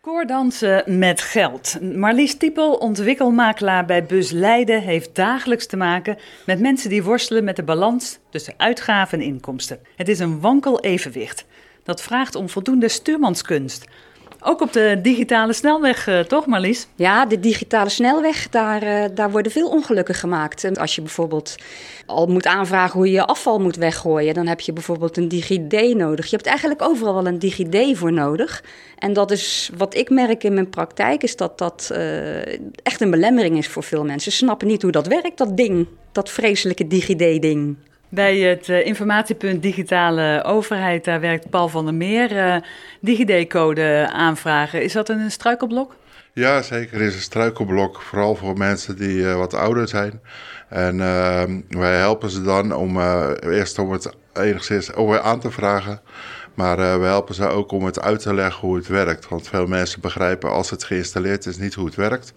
Koordansen met geld. Marlies Tiepel, ontwikkelmakelaar bij Bus Leiden, heeft dagelijks te maken met mensen die worstelen met de balans tussen uitgaven en inkomsten. Het is een wankel evenwicht. Dat vraagt om voldoende stuurmanskunst. Ook op de digitale snelweg, uh, toch Marlies? Ja, de digitale snelweg, daar, uh, daar worden veel ongelukken gemaakt. Als je bijvoorbeeld al moet aanvragen hoe je je afval moet weggooien, dan heb je bijvoorbeeld een DigiD nodig. Je hebt eigenlijk overal wel een DigiD voor nodig. En dat is wat ik merk in mijn praktijk, is dat dat uh, echt een belemmering is voor veel mensen. Ze snappen niet hoe dat werkt, dat ding, dat vreselijke DigiD-ding. Bij het uh, informatiepunt Digitale Overheid, daar werkt Paul van der Meer. Uh, DigiD-code aanvragen, is dat een struikelblok? Ja, zeker is een struikelblok. Vooral voor mensen die uh, wat ouder zijn. En wij helpen ze dan om eerst om het enigszins aan te vragen. Maar we helpen ze ook om het uit te leggen hoe het werkt. Want veel mensen begrijpen als het geïnstalleerd is niet hoe het werkt.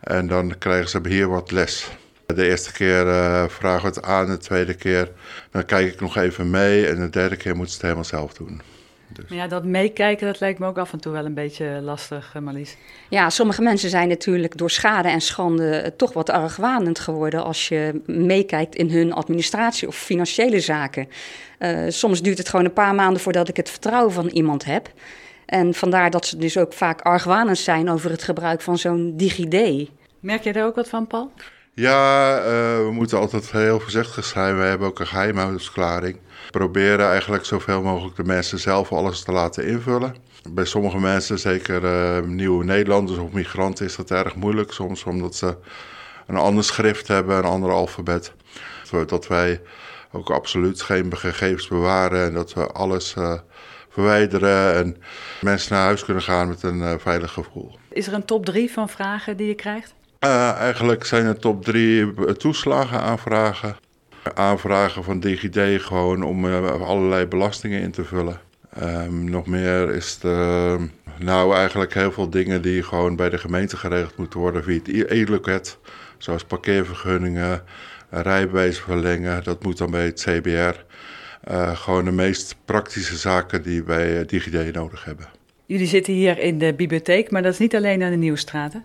En dan krijgen ze hier wat les. De eerste keer uh, vragen we het aan, de tweede keer dan kijk ik nog even mee en de derde keer moeten ze het helemaal zelf doen. Dus. Ja, dat meekijken, dat lijkt me ook af en toe wel een beetje lastig, uh, Marlies. Ja, sommige mensen zijn natuurlijk door schade en schande toch wat argwanend geworden als je meekijkt in hun administratie of financiële zaken. Uh, soms duurt het gewoon een paar maanden voordat ik het vertrouwen van iemand heb. En vandaar dat ze dus ook vaak argwanend zijn over het gebruik van zo'n DigiD. Merk jij daar ook wat van, Paul? Ja, uh, we moeten altijd heel voorzichtig zijn. We hebben ook een geheimhoudingsverklaring. We proberen eigenlijk zoveel mogelijk de mensen zelf alles te laten invullen. Bij sommige mensen, zeker uh, nieuwe Nederlanders of migranten, is dat erg moeilijk soms, omdat ze een ander schrift hebben, een ander alfabet. Dat wij ook absoluut geen gegevens bewaren en dat we alles uh, verwijderen en mensen naar huis kunnen gaan met een veilig gevoel. Is er een top 3 van vragen die je krijgt? Uh, eigenlijk zijn er top drie toeslagen aanvragen. Aanvragen van DigiD gewoon om uh, allerlei belastingen in te vullen. Um, nog meer is er nou eigenlijk heel veel dingen die gewoon bij de gemeente geregeld moeten worden via het e-loket. Zoals parkeervergunningen, rijbewijs verlengen, dat moet dan bij het CBR. Gewoon de meest praktische zaken die wij DigiD nodig hebben. Jullie zitten hier in de bibliotheek, maar dat is niet alleen aan de Nieuwstraat, hè?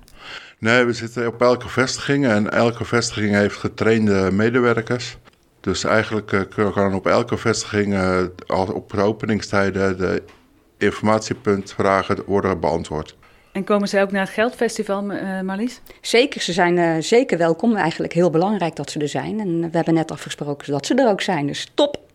Nee, we zitten op elke vestiging en elke vestiging heeft getrainde medewerkers. Dus eigenlijk uh, kan op elke vestiging uh, op de openingstijden de informatiepuntvragen worden beantwoord. En komen zij ook naar het Geldfestival, uh, Marlies? Zeker, ze zijn zeker welkom. Eigenlijk heel belangrijk dat ze er zijn. En we hebben net afgesproken dat ze er ook zijn, dus top!